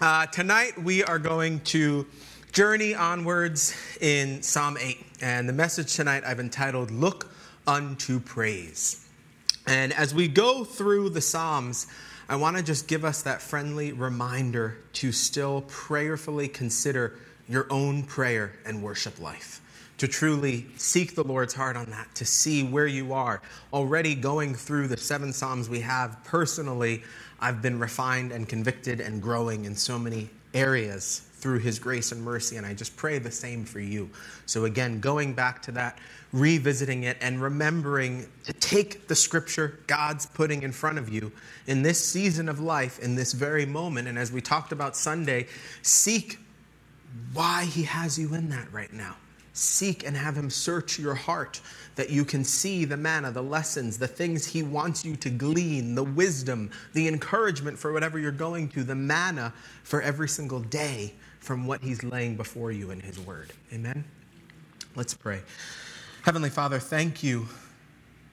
Uh, tonight we are going to journey onwards in Psalm 8. And the message tonight I've entitled Look Unto Praise. And as we go through the Psalms, I want to just give us that friendly reminder to still prayerfully consider your own prayer and worship life. To truly seek the Lord's heart on that, to see where you are. Already going through the seven Psalms we have personally, I've been refined and convicted and growing in so many areas through His grace and mercy, and I just pray the same for you. So, again, going back to that, revisiting it, and remembering to take the scripture God's putting in front of you in this season of life, in this very moment. And as we talked about Sunday, seek why He has you in that right now. Seek and have Him search your heart that you can see the manna, the lessons, the things He wants you to glean, the wisdom, the encouragement for whatever you're going to, the manna for every single day from what He's laying before you in His Word. Amen? Let's pray. Heavenly Father, thank you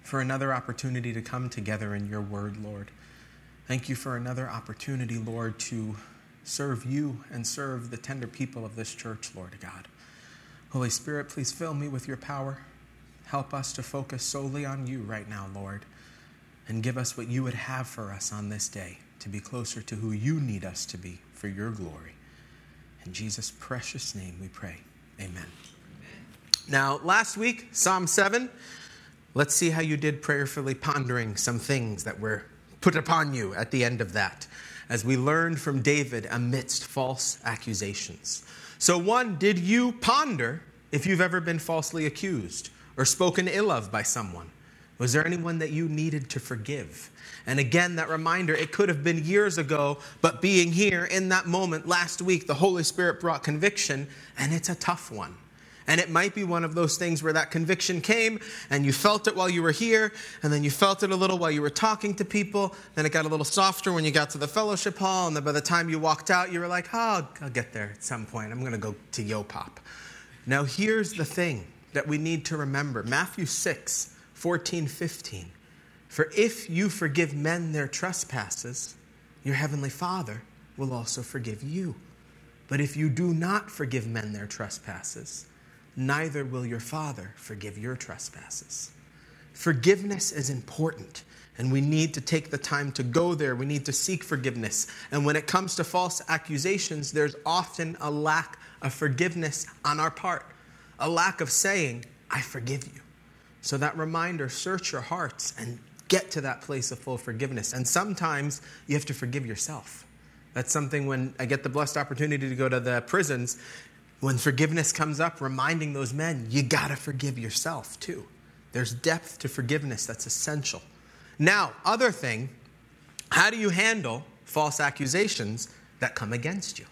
for another opportunity to come together in your Word, Lord. Thank you for another opportunity, Lord, to serve you and serve the tender people of this church, Lord God. Holy Spirit, please fill me with your power. Help us to focus solely on you right now, Lord, and give us what you would have for us on this day to be closer to who you need us to be for your glory. In Jesus' precious name we pray. Amen. Now, last week, Psalm 7, let's see how you did prayerfully pondering some things that were put upon you at the end of that, as we learned from David amidst false accusations. So, one, did you ponder if you've ever been falsely accused or spoken ill of by someone? Was there anyone that you needed to forgive? And again, that reminder, it could have been years ago, but being here in that moment last week, the Holy Spirit brought conviction, and it's a tough one. And it might be one of those things where that conviction came and you felt it while you were here, and then you felt it a little while you were talking to people. Then it got a little softer when you got to the fellowship hall, and then by the time you walked out, you were like, oh, I'll get there at some point. I'm going to go to Yo-Pop. Now, here's the thing that we need to remember Matthew 6, 14, 15. For if you forgive men their trespasses, your heavenly Father will also forgive you. But if you do not forgive men their trespasses, neither will your Father forgive your trespasses. Forgiveness is important, and we need to take the time to go there. We need to seek forgiveness. And when it comes to false accusations, there's often a lack of forgiveness on our part, a lack of saying, I forgive you. So, that reminder search your hearts and get to that place of full forgiveness. And sometimes you have to forgive yourself. That's something when I get the blessed opportunity to go to the prisons, when forgiveness comes up, reminding those men, you got to forgive yourself too. There's depth to forgiveness that's essential. Now, other thing, how do you handle false accusations that come against you?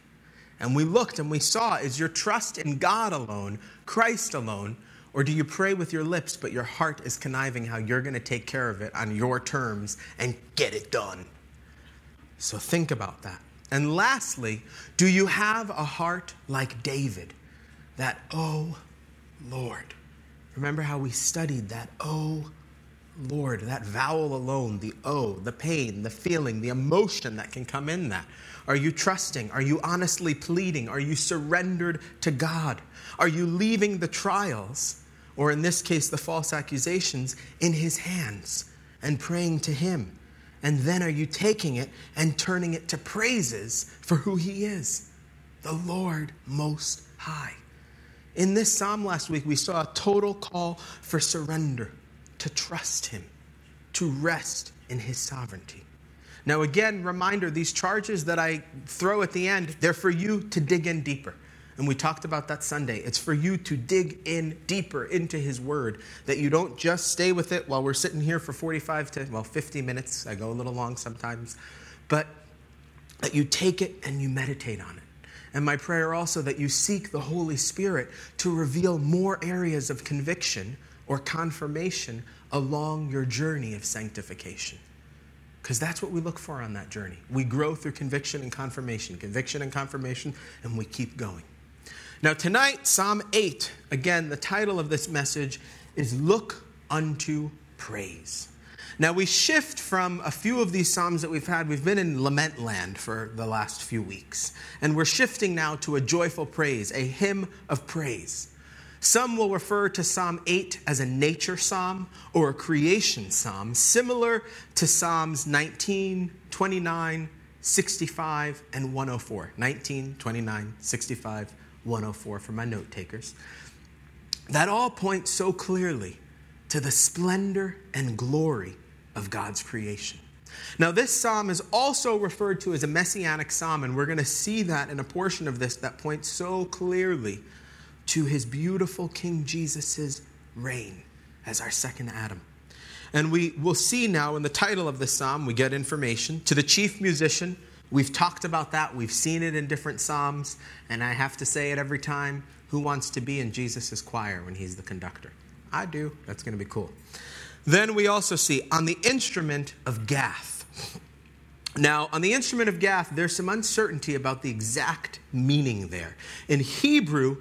And we looked and we saw is your trust in God alone, Christ alone, or do you pray with your lips, but your heart is conniving how you're going to take care of it on your terms and get it done? So think about that. And lastly, do you have a heart like David? That, oh Lord. Remember how we studied that, oh Lord, that vowel alone, the oh, the pain, the feeling, the emotion that can come in that. Are you trusting? Are you honestly pleading? Are you surrendered to God? Are you leaving the trials, or in this case, the false accusations, in His hands and praying to Him? And then are you taking it and turning it to praises for who He is, the Lord Most High? In this psalm last week, we saw a total call for surrender, to trust Him, to rest in His sovereignty. Now, again, reminder these charges that I throw at the end, they're for you to dig in deeper. And we talked about that Sunday. It's for you to dig in deeper into His Word, that you don't just stay with it while we're sitting here for 45 to, well, 50 minutes. I go a little long sometimes. But that you take it and you meditate on it. And my prayer also that you seek the Holy Spirit to reveal more areas of conviction or confirmation along your journey of sanctification. Because that's what we look for on that journey. We grow through conviction and confirmation, conviction and confirmation, and we keep going. Now, tonight, Psalm 8, again, the title of this message is Look Unto Praise. Now, we shift from a few of these Psalms that we've had. We've been in lament land for the last few weeks. And we're shifting now to a joyful praise, a hymn of praise. Some will refer to Psalm 8 as a nature psalm or a creation psalm, similar to Psalms 19, 29, 65, and 104. 19, 29, 65, 104 for my note takers. That all point so clearly to the splendor and glory of God's creation. Now, this psalm is also referred to as a messianic psalm, and we're going to see that in a portion of this that points so clearly to his beautiful King Jesus' reign as our second Adam. And we will see now in the title of the psalm, we get information to the chief musician. We've talked about that, we've seen it in different psalms, and I have to say it every time who wants to be in Jesus' choir when he's the conductor? I do. That's going to be cool. Then we also see on the instrument of Gath. Now, on the instrument of Gath, there's some uncertainty about the exact meaning there. In Hebrew,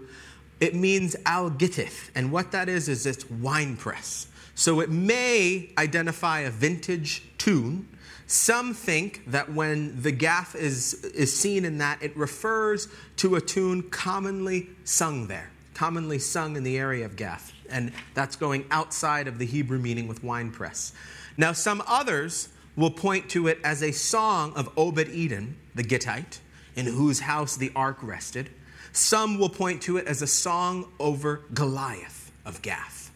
it means al gittith, and what that is is it's wine press. So it may identify a vintage tune. Some think that when the Gath is, is seen in that, it refers to a tune commonly sung there, commonly sung in the area of Gath and that's going outside of the Hebrew meaning with wine press. Now, some others will point to it as a song of Obed Edom, the Gittite, in whose house the ark rested. Some will point to it as a song over Goliath of Gath.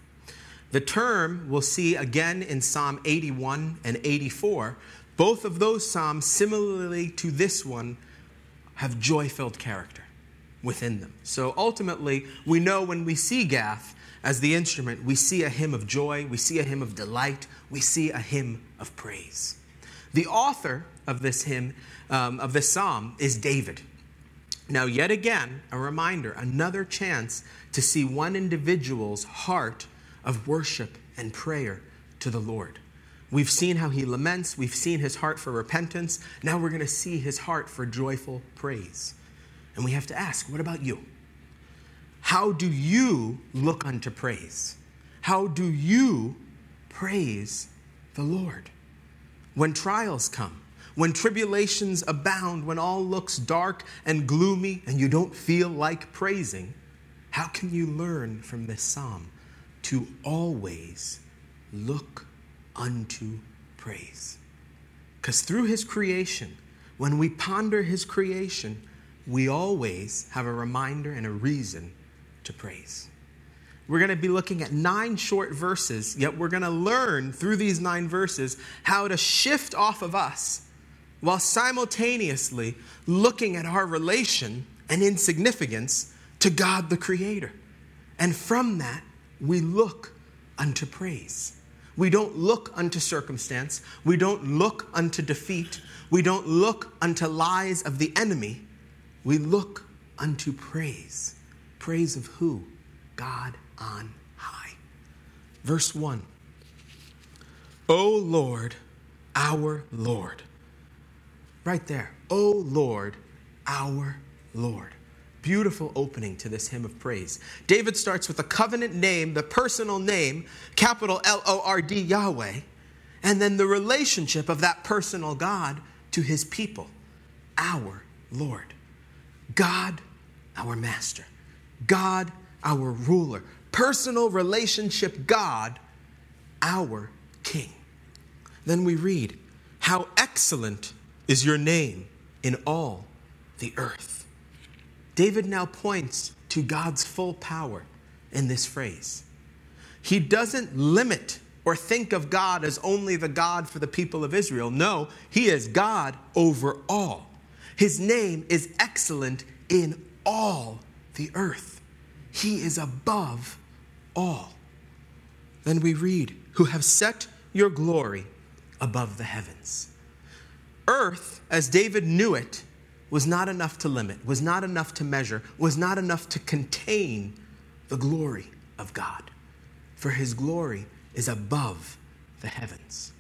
The term we'll see again in Psalm 81 and 84. Both of those psalms, similarly to this one, have joy filled character within them. So ultimately, we know when we see Gath as the instrument, we see a hymn of joy, we see a hymn of delight, we see a hymn of praise. The author of this hymn, um, of this psalm, is David. Now, yet again, a reminder, another chance to see one individual's heart of worship and prayer to the Lord. We've seen how he laments, we've seen his heart for repentance. Now we're going to see his heart for joyful praise. And we have to ask, what about you? How do you look unto praise? How do you praise the Lord? When trials come, when tribulations abound, when all looks dark and gloomy and you don't feel like praising, how can you learn from this psalm to always look unto praise? Because through his creation, when we ponder his creation, we always have a reminder and a reason to praise. We're going to be looking at nine short verses, yet we're going to learn through these nine verses how to shift off of us while simultaneously looking at our relation and insignificance to God the Creator. And from that, we look unto praise. We don't look unto circumstance. We don't look unto defeat. We don't look unto lies of the enemy. We look unto praise praise of who? God on high. Verse 1 O Lord, our Lord. Right there. O Lord, our Lord. Beautiful opening to this hymn of praise. David starts with a covenant name, the personal name, capital L O R D, Yahweh, and then the relationship of that personal God to his people, our Lord. God, our master. God, our ruler. Personal relationship, God, our King. Then we read, How excellent is your name in all the earth. David now points to God's full power in this phrase. He doesn't limit or think of God as only the God for the people of Israel. No, he is God over all. His name is excellent in all the earth. He is above all. Then we read, Who have set your glory above the heavens. Earth, as David knew it, was not enough to limit, was not enough to measure, was not enough to contain the glory of God. For his glory is above the heavens.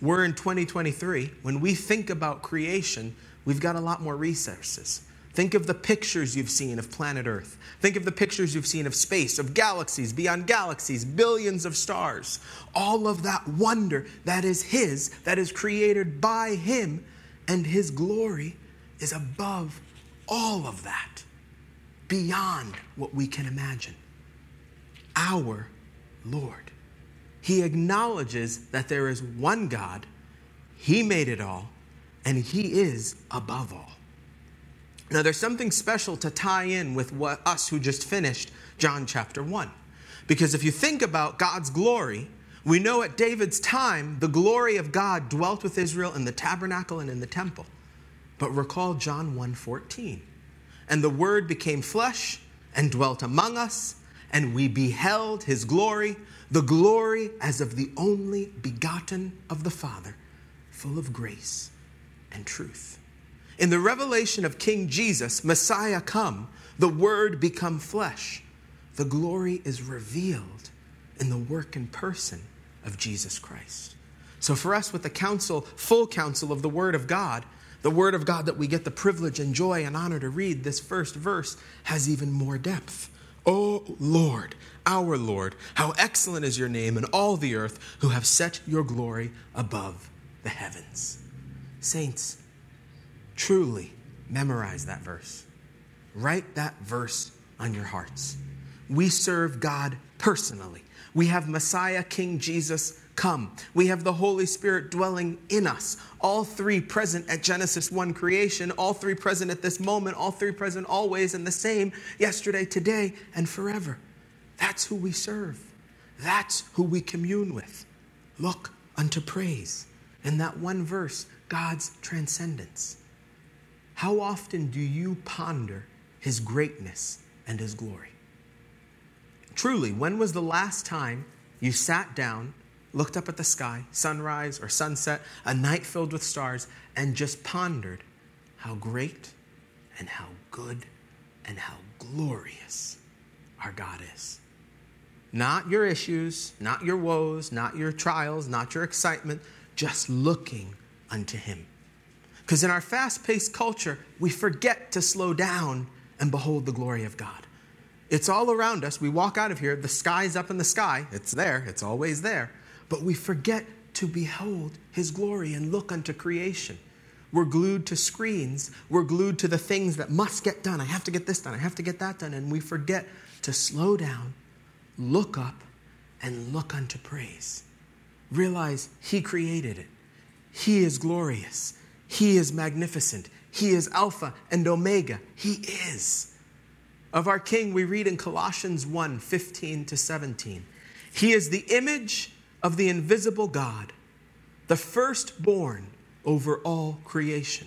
We're in 2023. When we think about creation, we've got a lot more resources. Think of the pictures you've seen of planet Earth. Think of the pictures you've seen of space, of galaxies, beyond galaxies, billions of stars. All of that wonder that is His, that is created by Him, and His glory is above all of that, beyond what we can imagine. Our Lord. He acknowledges that there is one God, He made it all, and He is above all. Now, there's something special to tie in with what, us who just finished John chapter 1. Because if you think about God's glory, we know at David's time, the glory of God dwelt with Israel in the tabernacle and in the temple. But recall John 1:14. And the word became flesh and dwelt among us, and we beheld his glory, the glory as of the only begotten of the Father, full of grace and truth. In the revelation of King Jesus, Messiah come, the Word become flesh. The glory is revealed in the work and person of Jesus Christ. So, for us, with the counsel, full counsel of the Word of God, the Word of God that we get the privilege and joy and honor to read, this first verse has even more depth. O Lord, our Lord, how excellent is your name in all the earth, who have set your glory above the heavens. Saints, Truly memorize that verse. Write that verse on your hearts. We serve God personally. We have Messiah, King Jesus, come. We have the Holy Spirit dwelling in us. All three present at Genesis 1 creation, all three present at this moment, all three present always and the same yesterday, today, and forever. That's who we serve. That's who we commune with. Look unto praise. In that one verse, God's transcendence. How often do you ponder his greatness and his glory? Truly, when was the last time you sat down, looked up at the sky, sunrise or sunset, a night filled with stars, and just pondered how great and how good and how glorious our God is? Not your issues, not your woes, not your trials, not your excitement, just looking unto him. Because in our fast paced culture, we forget to slow down and behold the glory of God. It's all around us. We walk out of here, the sky's up in the sky. It's there, it's always there. But we forget to behold his glory and look unto creation. We're glued to screens. We're glued to the things that must get done. I have to get this done. I have to get that done. And we forget to slow down, look up, and look unto praise. Realize he created it. He is glorious. He is magnificent. He is Alpha and Omega. He is. Of our King, we read in Colossians 1 15 to 17. He is the image of the invisible God, the firstborn over all creation.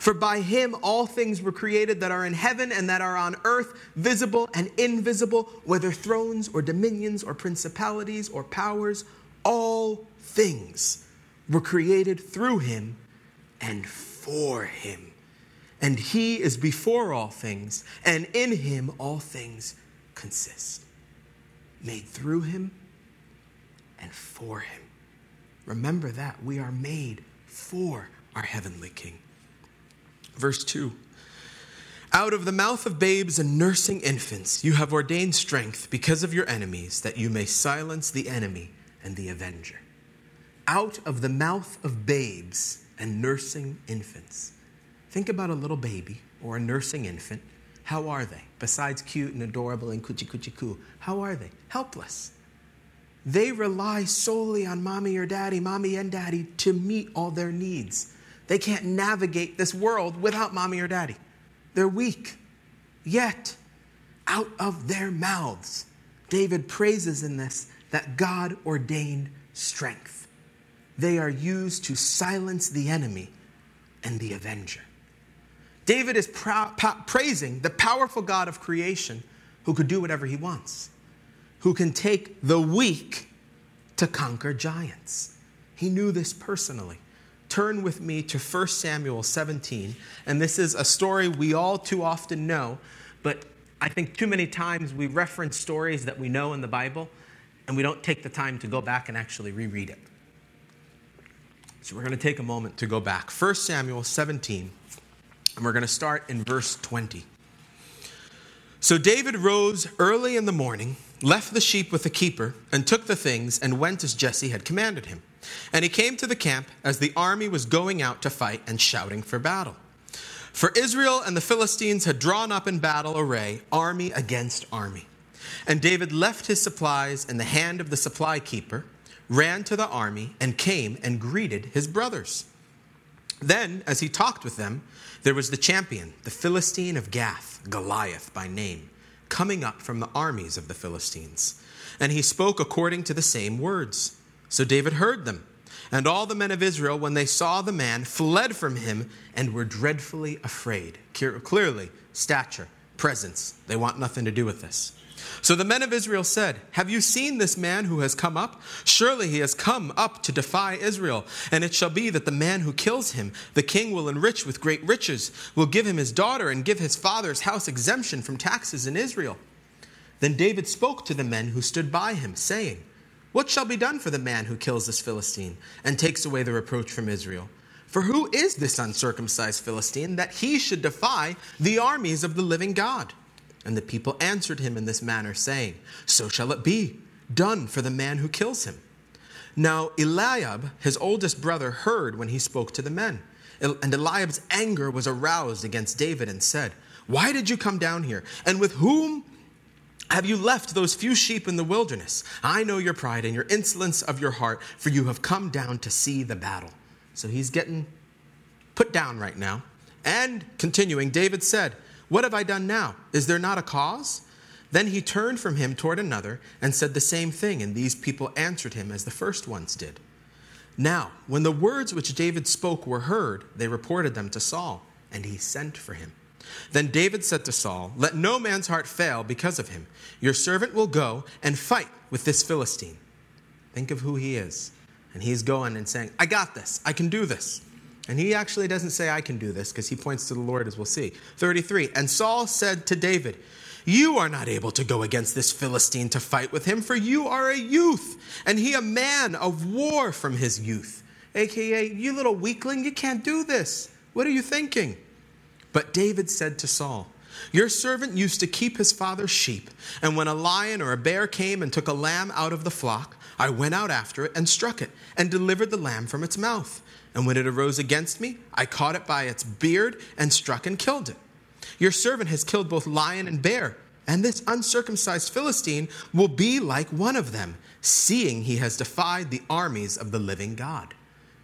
For by him all things were created that are in heaven and that are on earth, visible and invisible, whether thrones or dominions or principalities or powers, all things were created through him and for him. And he is before all things, and in him all things consist. Made through him and for him. Remember that. We are made for our heavenly King. Verse 2 Out of the mouth of babes and nursing infants, you have ordained strength because of your enemies, that you may silence the enemy and the avenger. Out of the mouth of babes and nursing infants. Think about a little baby or a nursing infant. How are they? Besides cute and adorable and coochie coochie coo, how are they? Helpless. They rely solely on mommy or daddy, mommy and daddy, to meet all their needs. They can't navigate this world without mommy or daddy. They're weak. Yet, out of their mouths, David praises in this that God ordained strength they are used to silence the enemy and the avenger. David is pra- pa- praising the powerful God of creation who could do whatever he wants, who can take the weak to conquer giants. He knew this personally. Turn with me to 1 Samuel 17, and this is a story we all too often know, but I think too many times we reference stories that we know in the Bible, and we don't take the time to go back and actually reread it. So we're going to take a moment to go back. 1 Samuel 17, And we're going to start in verse 20. So David rose early in the morning, left the sheep with the keeper, and took the things, and went as Jesse had commanded him. And he came to the camp as the army was going out to fight and shouting for battle. For Israel and the Philistines had drawn up in battle array, army against army. And David left his supplies in the hand of the supply keeper, ran to the army, and came and greeted his brothers. Then, as he talked with them, there was the champion, the Philistine of Gath, Goliath by name, coming up from the armies of the Philistines. And he spoke according to the same words. So David heard them. And all the men of Israel, when they saw the man, fled from him and were dreadfully afraid. Clearly, stature, presence. They want nothing to do with this. So the men of Israel said, Have you seen this man who has come up? Surely he has come up to defy Israel. And it shall be that the man who kills him, the king will enrich with great riches, will give him his daughter, and give his father's house exemption from taxes in Israel. Then David spoke to the men who stood by him, saying, What shall be done for the man who kills this Philistine, and takes away the reproach from Israel? For who is this uncircumcised Philistine that he should defy the armies of the living God? And the people answered him in this manner, saying, So shall it be, done for the man who kills him. Now Eliab, his oldest brother, heard when he spoke to the men. And Eliab's anger was aroused against David and said, Why did you come down here? And with whom have you left those few sheep in the wilderness? I know your pride and your insolence of your heart, for you have come down to see the battle. So he's getting put down right now. And continuing, David said, what have I done now? Is there not a cause? Then he turned from him toward another and said the same thing, and these people answered him as the first ones did. Now, when the words which David spoke were heard, they reported them to Saul, and he sent for him. Then David said to Saul, Let no man's heart fail because of him. Your servant will go and fight with this Philistine. Think of who he is. And he's going and saying, I got this. I can do this. And he actually doesn't say, I can do this, because he points to the Lord, as we'll see. 33. And Saul said to David, You are not able to go against this Philistine to fight with him, for you are a youth, and he a man of war from his youth. AKA, you little weakling, you can't do this. What are you thinking? But David said to Saul, Your servant used to keep his father's sheep, and when a lion or a bear came and took a lamb out of the flock, I went out after it and struck it, and delivered the lamb from its mouth. And when it arose against me, I caught it by its beard and struck and killed it. Your servant has killed both lion and bear, and this uncircumcised Philistine will be like one of them, seeing he has defied the armies of the living God.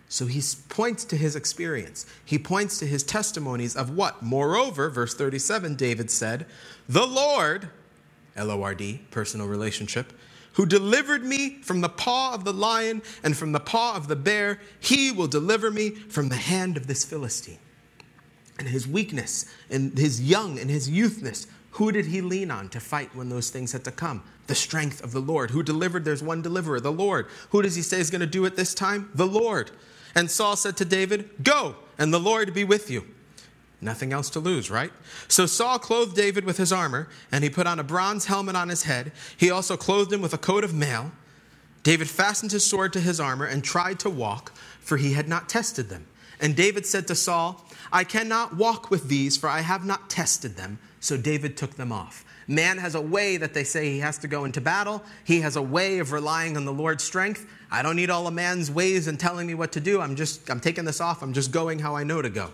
So he points to his experience. He points to his testimonies of what? Moreover, verse 37, David said, The Lord, L O R D, personal relationship, who delivered me from the paw of the lion and from the paw of the bear, he will deliver me from the hand of this Philistine. And his weakness and his young and his youthness, who did he lean on to fight when those things had to come? The strength of the Lord. Who delivered? There's one deliverer, the Lord. Who does he say is going to do it this time? The Lord. And Saul said to David, Go, and the Lord be with you. Nothing else to lose, right? So Saul clothed David with his armor, and he put on a bronze helmet on his head. He also clothed him with a coat of mail. David fastened his sword to his armor and tried to walk, for he had not tested them. And David said to Saul, I cannot walk with these, for I have not tested them. So David took them off. Man has a way that they say he has to go into battle. He has a way of relying on the Lord's strength. I don't need all a man's ways and telling me what to do. I'm just I'm taking this off. I'm just going how I know to go.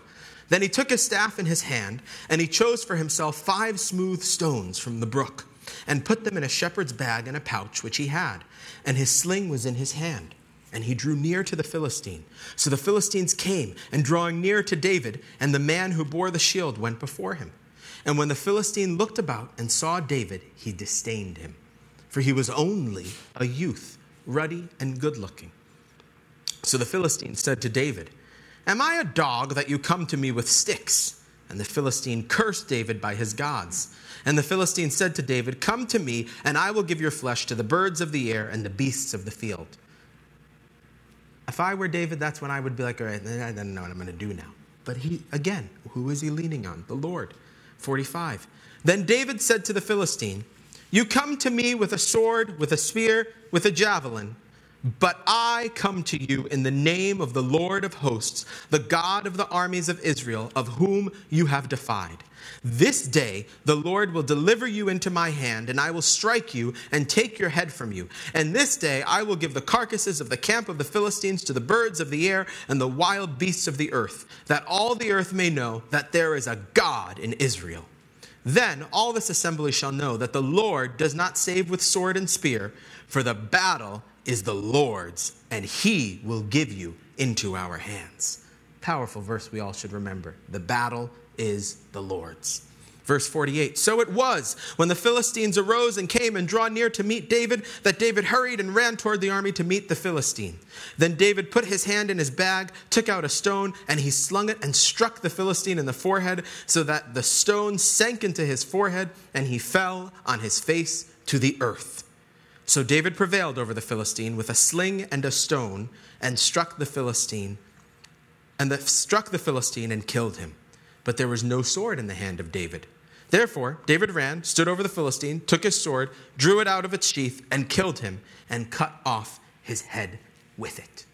Then he took his staff in his hand, and he chose for himself five smooth stones from the brook, and put them in a shepherd's bag and a pouch which he had, and his sling was in his hand. And he drew near to the Philistine. So the Philistines came, and drawing near to David, and the man who bore the shield went before him. And when the Philistine looked about and saw David, he disdained him, for he was only a youth, ruddy and good looking. So the Philistine said to David, Am I a dog that you come to me with sticks? And the Philistine cursed David by his gods. And the Philistine said to David, Come to me, and I will give your flesh to the birds of the air and the beasts of the field. If I were David, that's when I would be like, All right, I don't know what I'm going to do now. But he, again, who is he leaning on? The Lord. 45. Then David said to the Philistine, You come to me with a sword, with a spear, with a javelin But I come to you in the name of the Lord of hosts, the God of the armies of Israel, of whom you have defied. This day the Lord will deliver you into my hand, and I will strike you and take your head from you. And this day I will give the carcasses of the camp of the Philistines to the birds of the air and the wild beasts of the earth, that all the earth may know that there is a God in Israel. Then all this assembly shall know that the Lord does not save with sword and spear, for the battle is the Lord's, and he will give you into our hands. Powerful verse we all should remember. The battle is the Lord's. Verse 48 So it was when the Philistines arose and came and draw near to meet David that David hurried and ran toward the army to meet the Philistine. Then David put his hand in his bag, took out a stone, and he slung it and struck the Philistine in the forehead, so that the stone sank into his forehead, and he fell on his face to the earth. So David prevailed over the Philistine with a sling and a stone, and struck the Philistine, and the, struck the Philistine and killed him. But there was no sword in the hand of David. Therefore, David ran, stood over the Philistine, took his sword, drew it out of its sheath, and killed him, and cut off his head with it.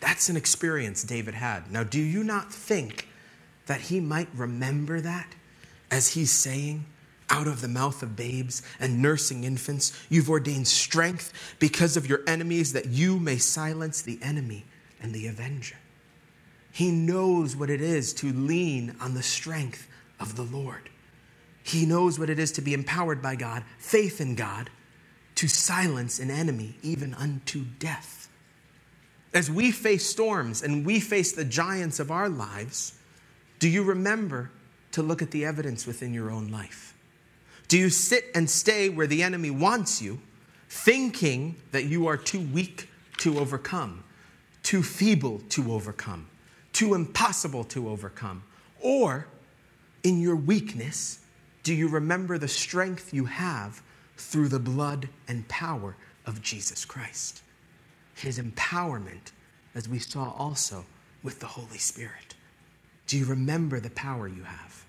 That's an experience David had. Now, do you not think that he might remember that as he's saying, out of the mouth of babes and nursing infants. You've ordained strength because of your enemies that you may silence the enemy and the avenger. He knows what it is to lean on the strength of the Lord. He knows what it is to be empowered by God, faith in God, to silence an enemy even unto death. As we face storms and we face the giants of our lives, do you remember to look at the evidence within your own life? Do you sit and stay where the enemy wants you, thinking that you are too weak to overcome, too feeble to overcome, too impossible to overcome? Or, in your weakness, do you remember the strength you have through the blood and power of Jesus Christ? His empowerment, as we saw also with the Holy Spirit. Do you remember the power you have?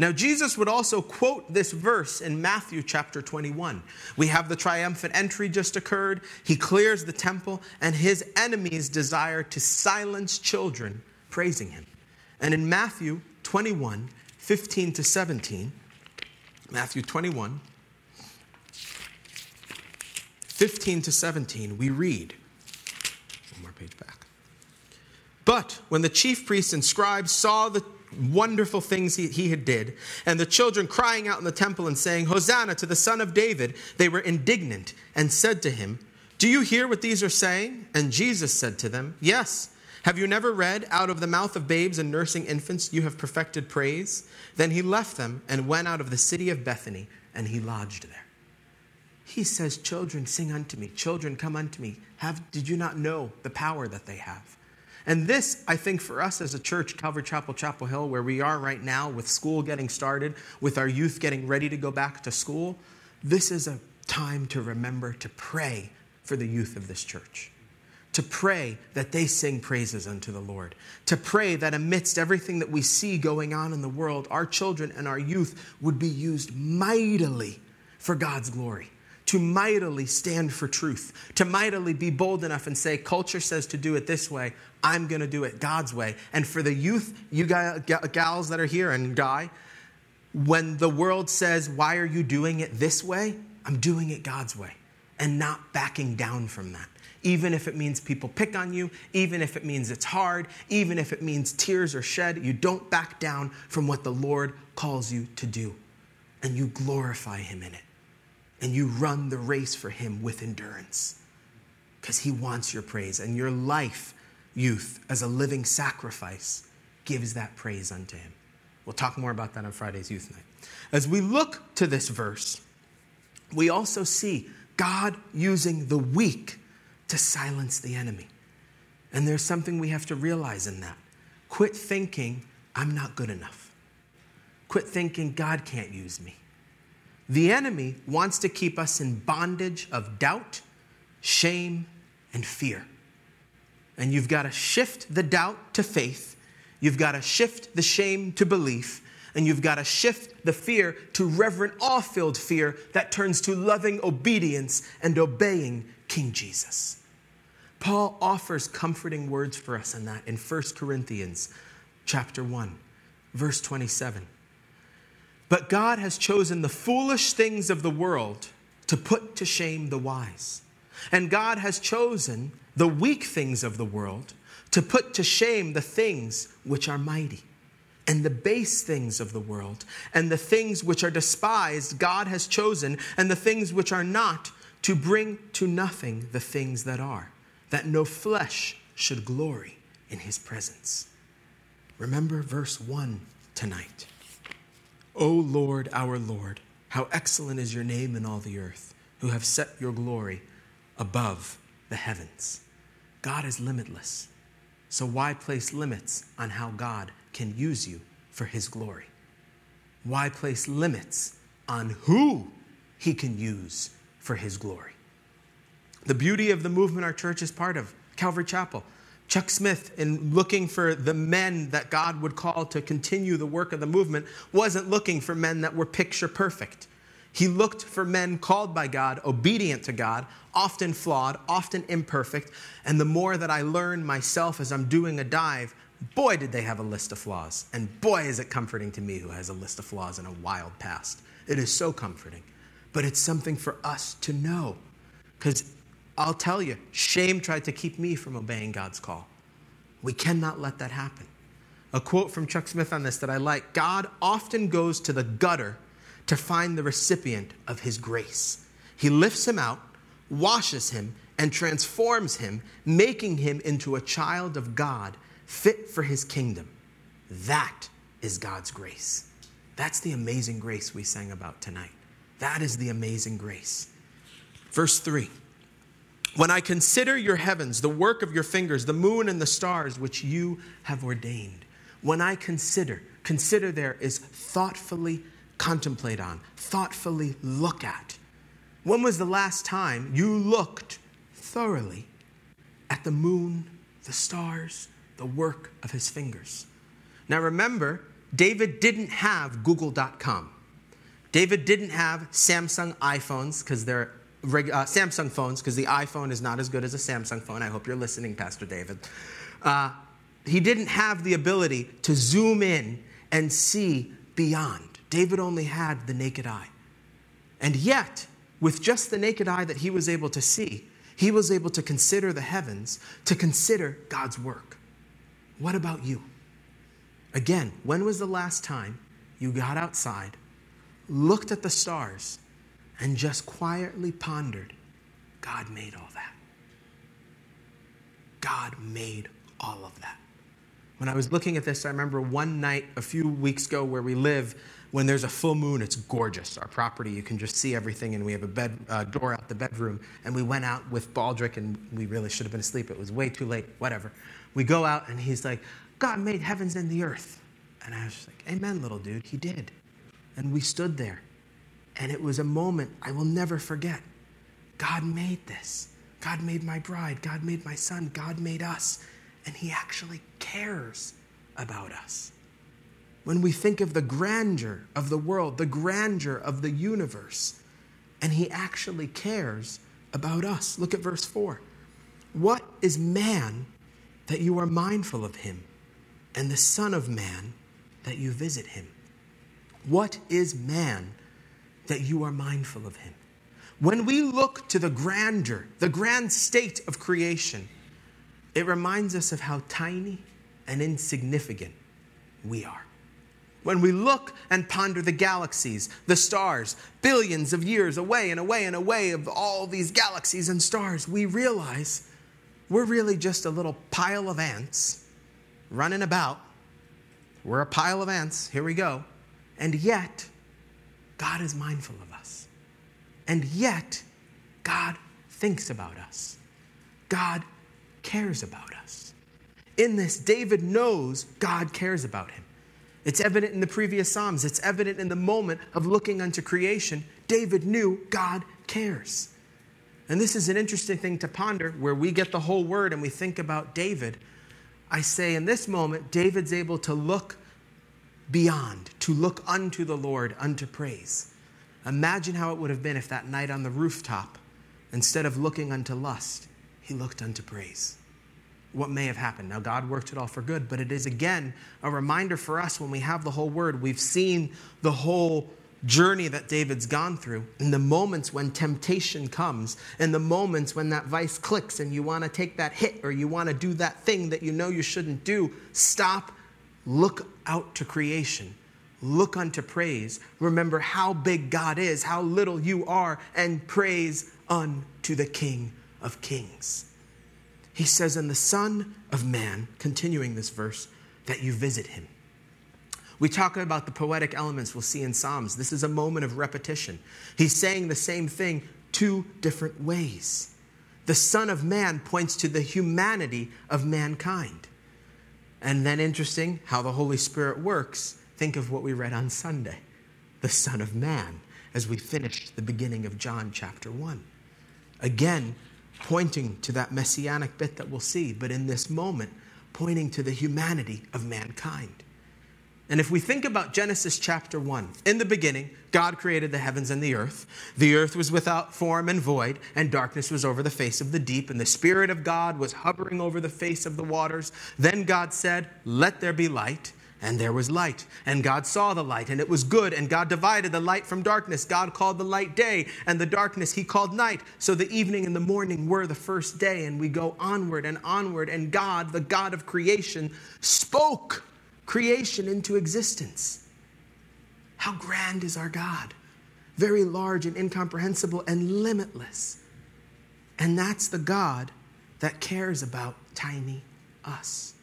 Now, Jesus would also quote this verse in Matthew chapter 21. We have the triumphant entry just occurred. He clears the temple, and his enemies desire to silence children praising him. And in Matthew 21, 15 to 17, Matthew 21, 15 to 17, we read, one more page back. But when the chief priests and scribes saw the wonderful things he, he had did. And the children crying out in the temple and saying hosanna to the son of david they were indignant and said to him do you hear what these are saying? And jesus said to them yes. Have you never read out of the mouth of babes and nursing infants you have perfected praise then he left them and went out of the city of bethany and he lodged there. He says children sing unto me. Children come unto me. Have did you not know the power that they have and this, I think, for us as a church, Calvary Chapel, Chapel Hill, where we are right now with school getting started, with our youth getting ready to go back to school, this is a time to remember to pray for the youth of this church. To pray that they sing praises unto the Lord. To pray that amidst everything that we see going on in the world, our children and our youth would be used mightily for God's glory to mightily stand for truth, to mightily be bold enough and say, culture says to do it this way, I'm going to do it God's way. And for the youth, you gals that are here and guy, when the world says, Why are you doing it this way? I'm doing it God's way and not backing down from that. Even if it means people pick on you, even if it means it's hard, even if it means tears are shed, you don't back down from what the Lord calls you to do. And you glorify Him in it and you run the race for Him with endurance because He wants your praise. And your life, youth, as a living sacrifice, gives that praise unto Him. We'll talk more about that on Friday's youth night. As we look to this verse, we also see God using the weak to silence the enemy. And there's something we have to realize in that. Quit thinking, I'm not good enough. Quit thinking, God can't use me. The enemy wants to keep us in bondage of doubt, shame, and fear. And you've got to shift the doubt to faith. You've got to shift the shame to belief. And you've got to shift the fear to reverent, awe filled fear that turns to loving obedience and obeying King Jesus. Paul offers comforting words for us in that in 1 Corinthians chapter 1, verse 27. But God has chosen the foolish things of the world to put to shame the wise. And God has chosen the weak things of the world to put to shame the things which are mighty. And the base things of the world, and the things which are despised, God has chosen, and the things which are not, to bring to nothing the things that are, that no flesh should glory in his presence. Remember verse 1 tonight. O Lord, our Lord, how excellent is your name in all the earth, who have set your glory above the heavens. God is limitless. So why place limits on how God can use you for his glory? Why place limits on who he can use for his glory? The beauty of the movement our church is part of, Calvary Chapel. Chuck Smith, in looking for the men that God would call to continue the work of the movement, wasn't looking for men that were picture perfect. He looked for men called by God, obedient to God, often flawed, often imperfect. And the more that I learn myself as I'm doing a dive, boy, did they have a list of flaws. And boy, is it comforting to me who has a list of flaws and a wild past. It is so comforting. But it's something for us to know. Because I'll tell you, shame tried to keep me from obeying God's call. We cannot let that happen. A quote from Chuck Smith on this that I like God often goes to the gutter to find the recipient of his grace. He lifts him out, washes him, and transforms him, making him into a child of God fit for his kingdom. That is God's grace. That's the amazing grace we sang about tonight. That is the amazing grace. Verse 3 When I consider your heavens, the work of your fingers, the moon and the stars which you have ordained, when I consider, consider there is thoughtfully contemplate on, thoughtfully look at. When was the last time you looked thoroughly at the moon, the stars, the work of his fingers? Now remember, David didn't have Google.com. David didn't have Samsung iPhones because they're uh, Samsung phones because the iPhone is not as good as a Samsung phone. I hope you're listening, Pastor David. Uh, he didn't have the ability to zoom in and see beyond. David only had the naked eye. And yet, with just the naked eye that he was able to see, he was able to consider the heavens, to consider God's work. What about you? Again, when was the last time you got outside, looked at the stars, and just quietly pondered, God made all that? God made all of that. When I was looking at this, I remember one night a few weeks ago where we live, when there's a full moon, it's gorgeous. Our property, you can just see everything, and we have a bed uh, door out the bedroom. And we went out with Baldrick, and we really should have been asleep. It was way too late, whatever. We go out, and he's like, God made heavens and the earth. And I was like, Amen, little dude, he did. And we stood there. And it was a moment I will never forget. God made this. God made my bride. God made my son. God made us. And he actually cares about us when we think of the grandeur of the world, the grandeur of the universe. And he actually cares about us. Look at verse 4. What is man that you are mindful of him, and the Son of Man that you visit him? What is man that you are mindful of him? When we look to the grandeur, the grand state of creation, it reminds us of how tiny and insignificant we are. When we look and ponder the galaxies, the stars, billions of years away and away and away of all these galaxies and stars, we realize we're really just a little pile of ants running about. We're a pile of ants. Here we go. And yet, God is mindful of us. And yet, God thinks about us. God cares about us. In this, David knows God cares about him. It's evident in the previous Psalms. It's evident in the moment of looking unto creation. David knew God cares. And this is an interesting thing to ponder where we get the whole word and we think about David. I say in this moment, David's able to look beyond, to look unto the Lord, unto praise. Imagine how it would have been if that night on the rooftop instead of looking unto lust, he looked unto praise. What may have happened? Now, God worked it all for good, but it is again a reminder for us when we have the whole word. We've seen the whole journey that David's gone through, in the moments when temptation comes, in the moments when that vice clicks and you want to take that hit or you want to do that thing that you know you shouldn't do, stop, look out to creation, look unto praise. Remember how big God is, how little you are, and praise unto the King of Kings. He says, And the Son of Man, continuing this verse, that you visit him. We talk about the poetic elements we'll see in Psalms. This is a moment of repetition. He's saying the same thing two different ways. The Son of Man points to the humanity of mankind. And then, interesting how the Holy Spirit works. Think of what we read on Sunday the Son of Man, as we finished the beginning of John chapter 1. Again, pointing to that messianic bit that we'll see, but in this moment, pointing to the humanity of mankind. And if we think about Genesis chapter 1, in the beginning, God created the heavens and the earth. The earth was without form and void, and darkness was over the face of the deep, and the Spirit of God was hovering over the face of the waters. Then God said, Let there be light. And there was light. And God saw the light, and it was good. And God divided the light from darkness. God called the light day, and the darkness he called night. So the evening and the morning were the first day. And we go onward and onward. And God, the God of creation, spoke creation into existence. How grand is our God! Very large and incomprehensible and limitless. And that's the God that cares about tiny us.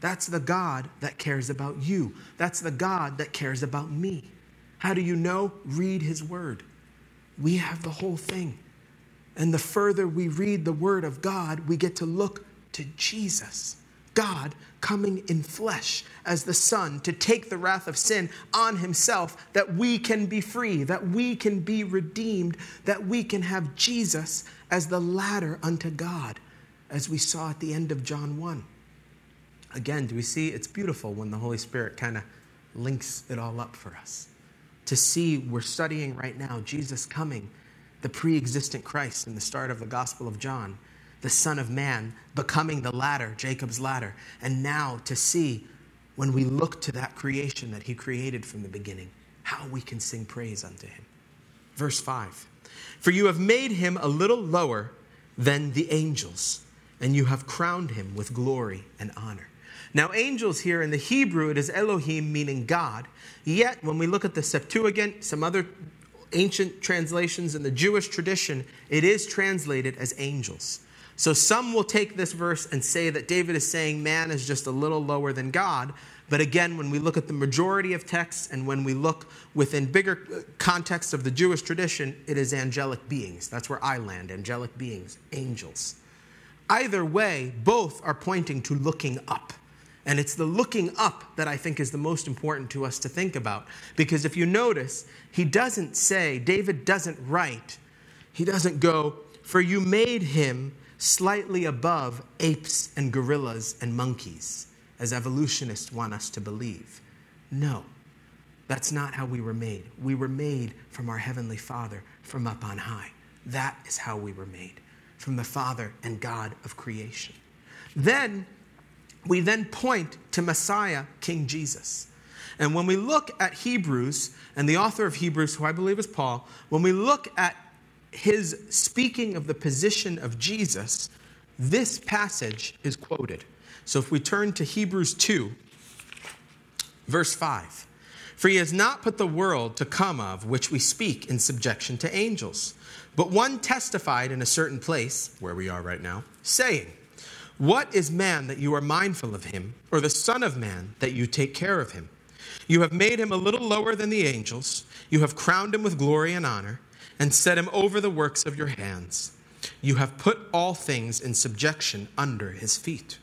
That's the God that cares about you. That's the God that cares about me. How do you know? Read his word. We have the whole thing. And the further we read the word of God, we get to look to Jesus. God coming in flesh as the Son to take the wrath of sin on himself that we can be free, that we can be redeemed, that we can have Jesus as the ladder unto God, as we saw at the end of John 1. Again, do we see it's beautiful when the Holy Spirit kind of links it all up for us? To see, we're studying right now Jesus coming, the pre existent Christ in the start of the Gospel of John the Son of Man, becoming the ladder, Jacob's ladder. And now to see when we look to that creation that he created from the beginning, how we can sing praise unto him. Verse 5 For you have made him a little lower than the angels, and you have crowned him with glory and honor. Now, angels here in the Hebrew, it is Elohim, meaning God. Yet, when we look at the Septuagint, some other ancient translations in the Jewish tradition, it is translated as angels. So some will take this verse and say that David is saying man is just a little lower than God. But again, when we look at the majority of texts and when we look within bigger context of the Jewish tradition, it is angelic beings. That's where I land angelic beings, angels. Either way, both are pointing to looking up. And it's the looking up that I think is the most important to us to think about. Because if you notice, he doesn't say, David doesn't write, he doesn't go, For you made him slightly above apes and gorillas and monkeys, as evolutionists want us to believe. No, that's not how we were made. We were made from our Heavenly Father from up on high. That is how we were made, from the Father and God of creation. Then we then point to Messiah, King Jesus. And when we look at Hebrews, and the author of Hebrews, who I believe is Paul, when we look at his speaking of the position of Jesus, this passage is quoted. So if we turn to Hebrews 2, verse 5 For he has not put the world to come of which we speak in subjection to angels, but one testified in a certain place, where we are right now, saying, What is man that you are mindful of him, or the Son of Man that you take care of him? You have made him a little lower than the angels, you have crowned him with glory and honor and set him over the works of your hands. You have put all things in subjection under his feet.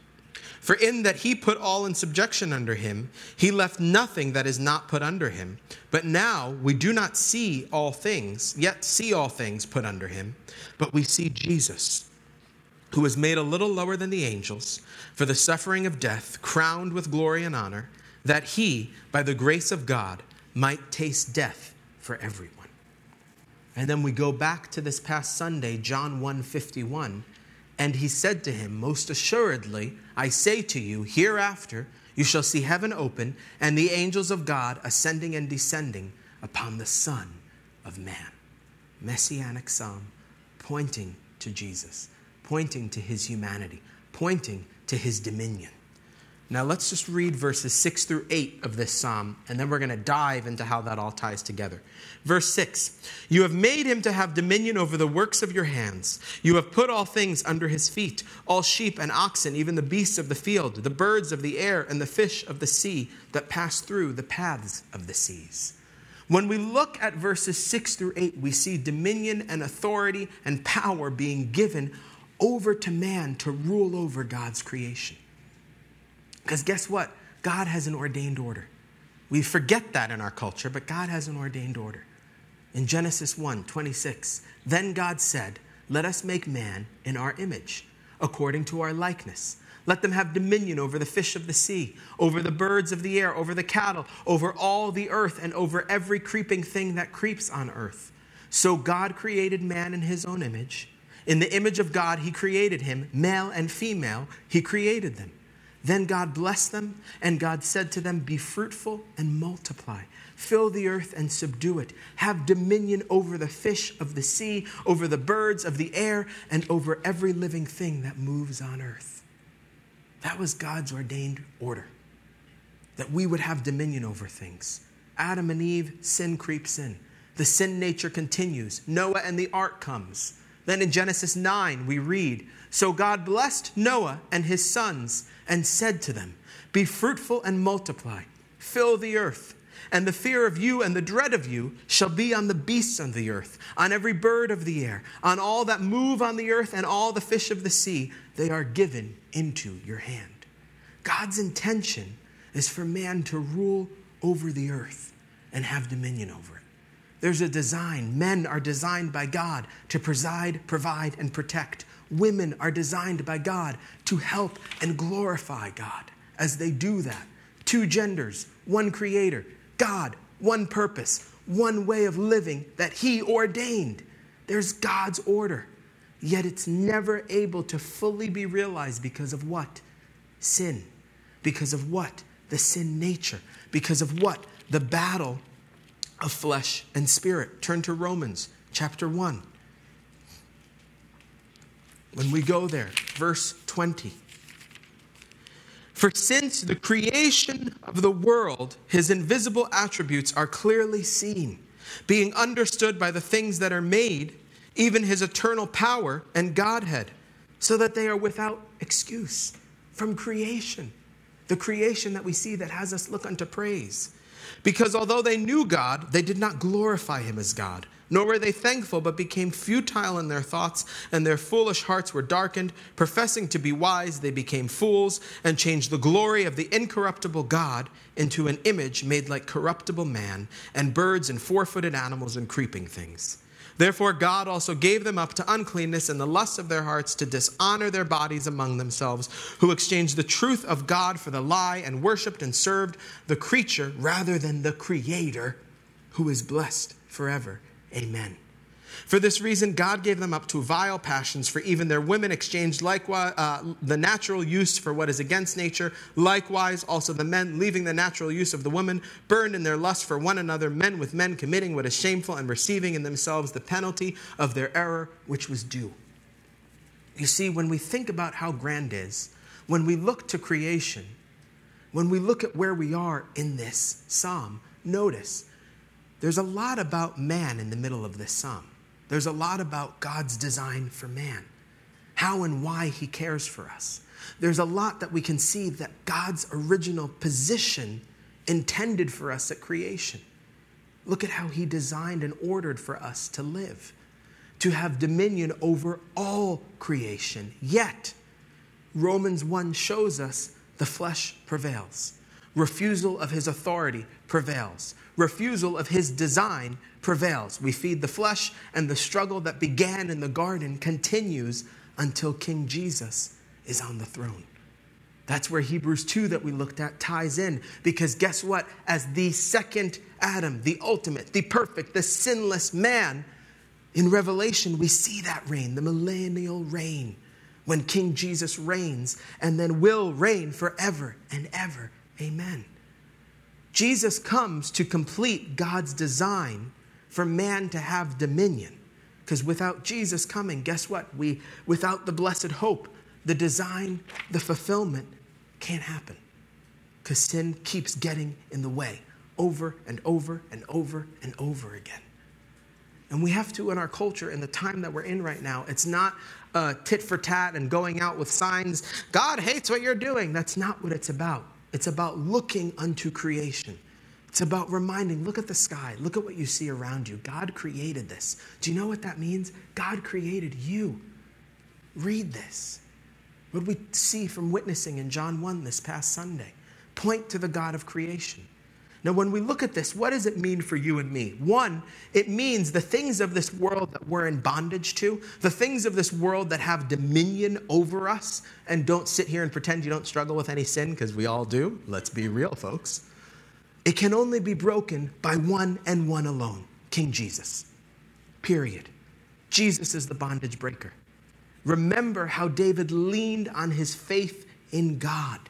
For in that he put all in subjection under him, he left nothing that is not put under him. But now we do not see all things, yet see all things put under him, but we see Jesus, who was made a little lower than the angels, for the suffering of death, crowned with glory and honor, that he, by the grace of God, might taste death for everyone. And then we go back to this past Sunday, John 1:51, and he said to him, "Most assuredly, I say to you, hereafter you shall see heaven open and the angels of God ascending and descending upon the Son of Man." Messianic psalm pointing to Jesus, pointing to his humanity, pointing to his dominion. Now let's just read verses 6 through 8 of this psalm, and then we're going to dive into how that all ties together. Verse 6 You have made him to have dominion over the works of your hands. You have put all things under his feet all sheep and oxen, even the beasts of the field, the birds of the air, and the fish of the sea that pass through the paths of the seas. When we look at verses 6 through 8, we see dominion and authority and power being given over to man to rule over God's creation. Because guess what? God has an ordained order. We forget that in our culture, but God has an ordained order. In Genesis 1 26, then God said, Let us make man in our image, according to our likeness. Let them have dominion over the fish of the sea, over the birds of the air, over the cattle, over all the earth, and over every creeping thing that creeps on earth. So God created man in his own image. In the image of God, he created him, male and female, he created them. Then God blessed them, and God said to them, Be fruitful and multiply. Fill the earth and subdue it. Have dominion over the fish of the sea, over the birds of the air, and over every living thing that moves on earth. That was God's ordained order that we would have dominion over things. Adam and Eve, sin creeps in. The sin nature continues. Noah and the ark comes. Then in Genesis 9, we read So God blessed Noah and his sons and said to them, Be fruitful and multiply, fill the earth. And the fear of you and the dread of you shall be on the beasts of the earth, on every bird of the air, on all that move on the earth, and all the fish of the sea. They are given into your hand. God's intention is for man to rule over the earth and have dominion over it. There's a design. Men are designed by God to preside, provide, and protect. Women are designed by God to help and glorify God as they do that. Two genders, one creator, God, one purpose, one way of living that He ordained. There's God's order. Yet it's never able to fully be realized because of what? Sin. Because of what? The sin nature. Because of what? The battle of flesh and spirit. Turn to Romans chapter 1. When we go there, verse 20. For since the creation of the world, his invisible attributes are clearly seen, being understood by the things that are made, even his eternal power and Godhead, so that they are without excuse from creation. The creation that we see that has us look unto praise. Because although they knew God, they did not glorify him as God nor were they thankful, but became futile in their thoughts, and their foolish hearts were darkened. Professing to be wise, they became fools, and changed the glory of the incorruptible God into an image made like corruptible man, and birds, and four footed animals, and creeping things. Therefore, God also gave them up to uncleanness and the lusts of their hearts to dishonor their bodies among themselves, who exchanged the truth of God for the lie, and worshiped and served the creature rather than the Creator, who is blessed forever. Amen. For this reason, God gave them up to vile passions, for even their women exchanged likewise uh, the natural use for what is against nature. Likewise, also the men, leaving the natural use of the woman, burned in their lust for one another, men with men committing what is shameful and receiving in themselves the penalty of their error, which was due. You see, when we think about how grand is, when we look to creation, when we look at where we are in this psalm, notice there's a lot about man in the middle of this psalm. There's a lot about God's design for man, how and why he cares for us. There's a lot that we can see that God's original position intended for us at creation. Look at how he designed and ordered for us to live, to have dominion over all creation. Yet, Romans 1 shows us the flesh prevails. Refusal of his authority prevails refusal of his design prevails. We feed the flesh, and the struggle that began in the garden continues until King Jesus is on the throne. That's where Hebrews 2 that we looked at ties in. Because guess what? As the second Adam, the ultimate, the perfect, the sinless man, In Revelation, we see that reign, the millennial reign, when King Jesus reigns and then will reign forever and ever. Amen. Jesus comes to complete God's design for man to have dominion. Because without Jesus coming, guess what? We, without the blessed hope, the design, the fulfillment can't happen. Because sin keeps getting in the way over and over and over and over again. And we have to, in our culture, in the time that we're in right now, it's not uh, tit for tat and going out with signs. God hates what you're doing. That's not what it's about. It's about looking unto creation. It's about reminding look at the sky, look at what you see around you. God created this. Do you know what that means? God created you. Read this. What we see from witnessing in John 1 this past Sunday point to the God of creation. Now, when we look at this, what does it mean for you and me? One, it means the things of this world that we're in bondage to, the things of this world that have dominion over us, and don't sit here and pretend you don't struggle with any sin, because we all do. Let's be real, folks. It can only be broken by one and one alone King Jesus. Period. Jesus is the bondage breaker. Remember how David leaned on his faith in God.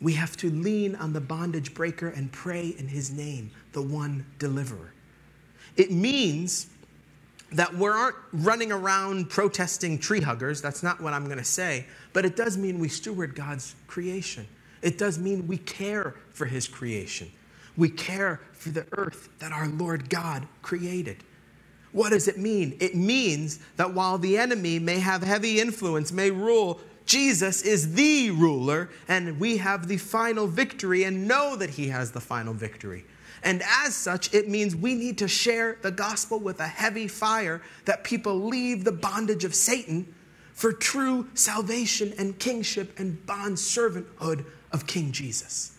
We have to lean on the bondage breaker and pray in his name, the one deliverer. It means that we aren't running around protesting tree huggers. That's not what I'm going to say. But it does mean we steward God's creation. It does mean we care for his creation. We care for the earth that our Lord God created. What does it mean? It means that while the enemy may have heavy influence, may rule Jesus is the ruler, and we have the final victory and know that he has the final victory. And as such, it means we need to share the gospel with a heavy fire that people leave the bondage of Satan for true salvation and kingship and bond servanthood of King Jesus.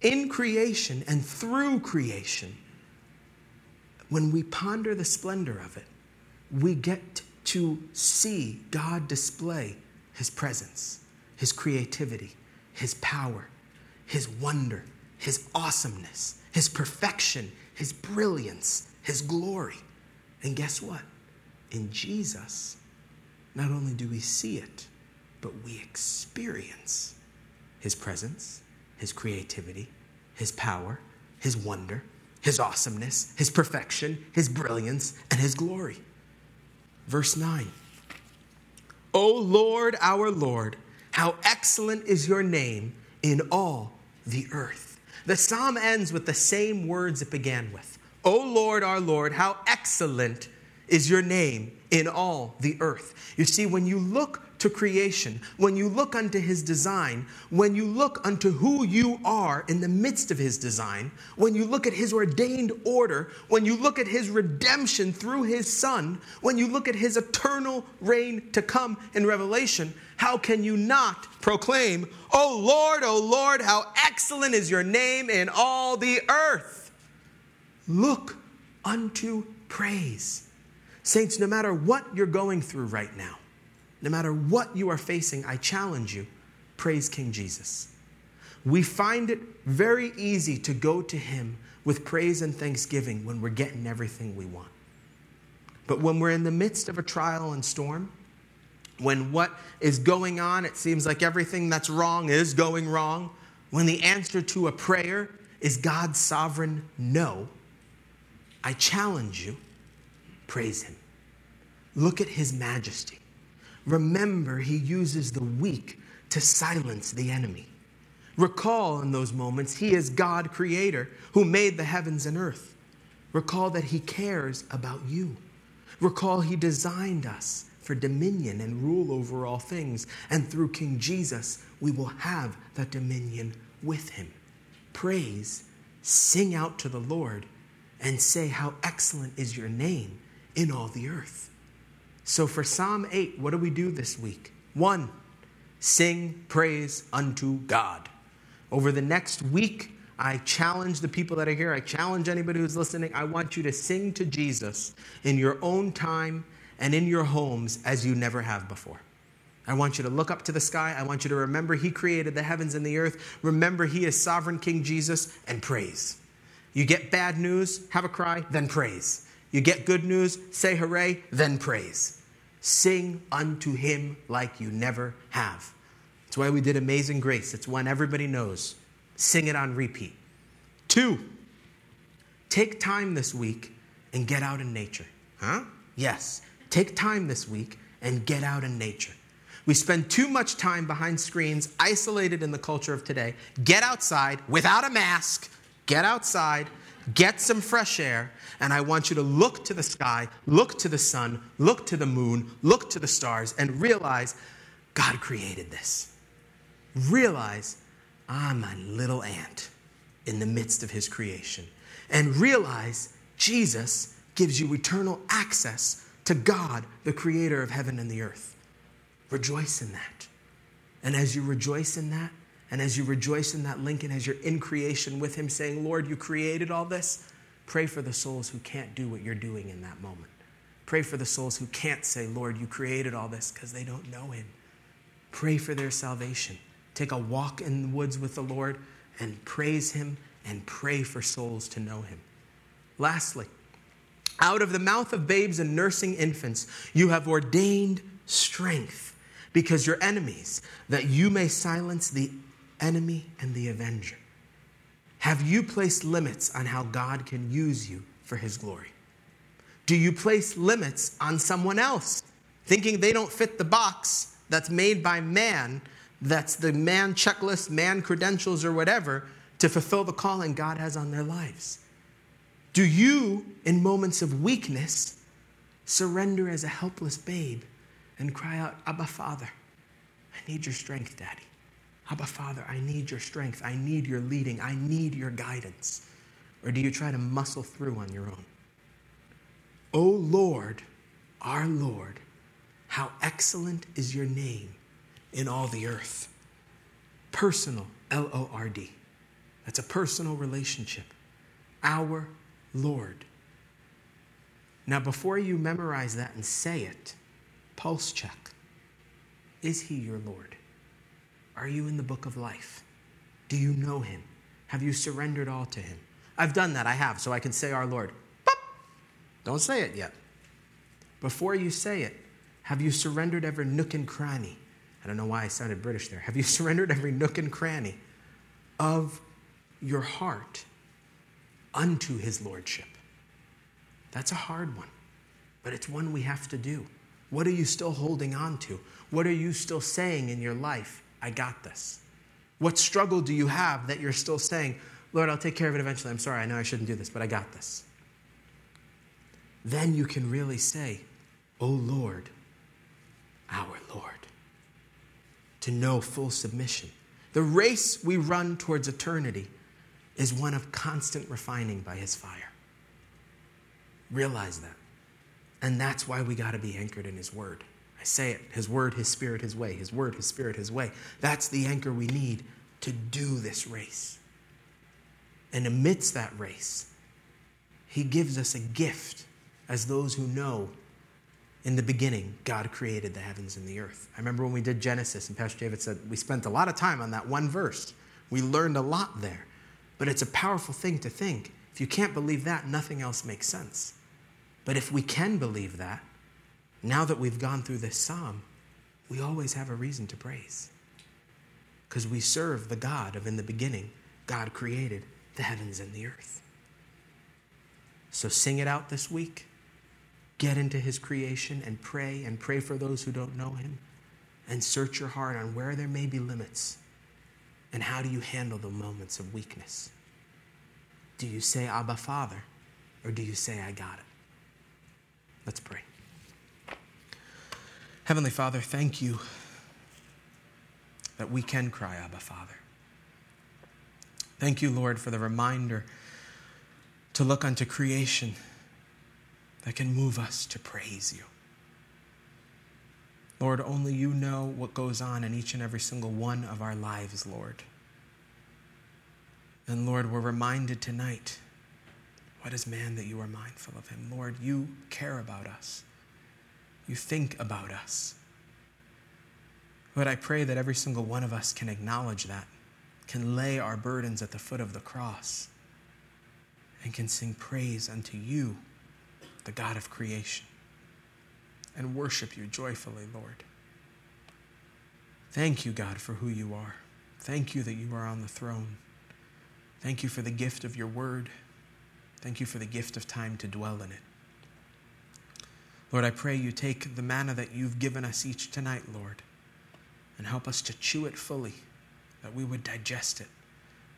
In creation and through creation, when we ponder the splendor of it, we get to see God display his presence, His creativity, His power, His wonder, His awesomeness, His perfection, His brilliance, His glory. And guess what? In Jesus, not only do we see it, but we experience His presence, His creativity, His power, His wonder, His awesomeness, His perfection, His brilliance, and His glory. Verse 9. O Lord, our Lord, how excellent is your name in all the earth. The psalm ends with the same words it began with. O Lord, our Lord, how excellent is your name in all the earth. You see, when you look to creation, when you look unto his design, when you look unto who you are in the midst of his design, when you look at his ordained order, when you look at his redemption through his son, when you look at his eternal reign to come in Revelation, how can you not proclaim, Oh Lord, oh Lord, how excellent is your name in all the earth? Look unto praise. Saints, no matter what you're going through right now, no matter what you are facing, I challenge you praise King Jesus. We find it very easy to go to Him with praise and thanksgiving when we're getting everything we want. But when we're in the midst of a trial and storm, when what is going on, it seems like everything that's wrong is going wrong, when the answer to a prayer is God's sovereign no, I challenge you praise Him. Look at His majesty. Remember, he uses the weak to silence the enemy. Recall in those moments, he is God creator who made the heavens and earth. Recall that he cares about you. Recall he designed us for dominion and rule over all things. And through King Jesus, we will have that dominion with him. Praise, sing out to the Lord, and say, How excellent is your name in all the earth. So for Psalm 8, what do we do this week? One, sing praise unto God. Over the next week, I challenge the people that are here, I challenge anybody who's listening. I want you to sing to Jesus in your own time and in your homes as you never have before. I want you to look up to the sky. I want you to remember He created the heavens and the earth. Remember He is sovereign King Jesus and praise. You get bad news, have a cry, then praise. You get good news, say hooray, then praise. Sing unto him like you never have. That's why we did Amazing Grace. It's one everybody knows. Sing it on repeat. Two, take time this week and get out in nature. Huh? Yes. Take time this week and get out in nature. We spend too much time behind screens, isolated in the culture of today. Get outside without a mask. Get outside, get some fresh air, and I want you to look to the sky, look to the sun, look to the moon, look to the stars, and realize God created this. Realize I'm a little ant in the midst of his creation. And realize Jesus gives you eternal access to God, the creator of heaven and the earth. Rejoice in that. And as you rejoice in that, and as you rejoice in that link, and as you're in creation with Him, saying, Lord, you created all this, pray for the souls who can't do what you're doing in that moment. Pray for the souls who can't say, Lord, you created all this because they don't know Him. Pray for their salvation. Take a walk in the woods with the Lord and praise Him and pray for souls to know Him. Lastly, out of the mouth of babes and nursing infants, you have ordained strength because your enemies, that you may silence the enemy and the avenger. Have you placed limits on how God can use you for his glory? Do you place limits on someone else, thinking they don't fit the box that's made by man, that's the man checklist, man credentials, or whatever, to fulfill the calling God has on their lives? Do you, in moments of weakness, surrender as a helpless babe and cry out, Abba, Father, I need your strength, Daddy? Abba, Father, I need your strength. I need your leading. I need your guidance. Or do you try to muscle through on your own? O Lord, our Lord, how excellent is your name in all the earth. Personal, L O R D. That's a personal relationship. Our Lord. Now, before you memorize that and say it, pulse check. Is he your Lord? Are you in the book of life? Do you know him? Have you surrendered all to him? I've done that, I have, so I can say our Lord. Boop. Don't say it yet. Before you say it, have you surrendered every nook and cranny? I don't know why I sounded British there. Have you surrendered every nook and cranny of your heart unto his lordship? That's a hard one, but it's one we have to do. What are you still holding on to? What are you still saying in your life I got this? What struggle do you have that you're still saying, Lord, I'll take care of it eventually. I'm sorry, I know I shouldn't do this, but I got this. Then you can really say, Oh Lord, our Lord. To know full submission. The race we run towards eternity is one of constant refining by His fire. Realize that. And that's why we got to be anchored in His Word. I say it His word, His spirit, His way. His word, His spirit, His way. That's the anchor we need to do this race. And amidst that race, He gives us a gift as those who know in the beginning, God created the heavens and the earth. I remember when we did Genesis, and Pastor David said we spent a lot of time on that one verse. We learned a lot there. But it's a powerful thing to think. If you can't believe that, nothing else makes sense. But if we can believe that, now that we've gone through this psalm, we always have a reason to praise. Because we serve the God of in the beginning, God created the heavens and the earth. So sing it out this week. Get into his creation and pray and pray for those who don't know him. And search your heart on where there may be limits. And how do you handle the moments of weakness? Do you say, Abba, Father? Or do you say, I got it? Let's pray. Heavenly Father, thank you that we can cry, Abba, Father. Thank you, Lord, for the reminder to look unto creation that can move us to praise you. Lord, only you know what goes on in each and every single one of our lives, Lord. And Lord, we're reminded tonight what is man that you are mindful of him? Lord, you care about us. You think about us. Lord, I pray that every single one of us can acknowledge that, can lay our burdens at the foot of the cross, and can sing praise unto you the God of creation, and worship you joyfully, Lord. Thank you, God, for who you are. Thank you that you are on the throne. Thank you for the gift of your word. Thank you for the gift of time to dwell in it. Lord, I pray you take the manna that you've given us each tonight, Lord, and help us to chew it fully, that we would digest it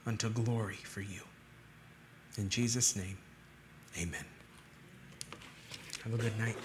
unto glory for you. In Jesus' name, amen. Have a good night.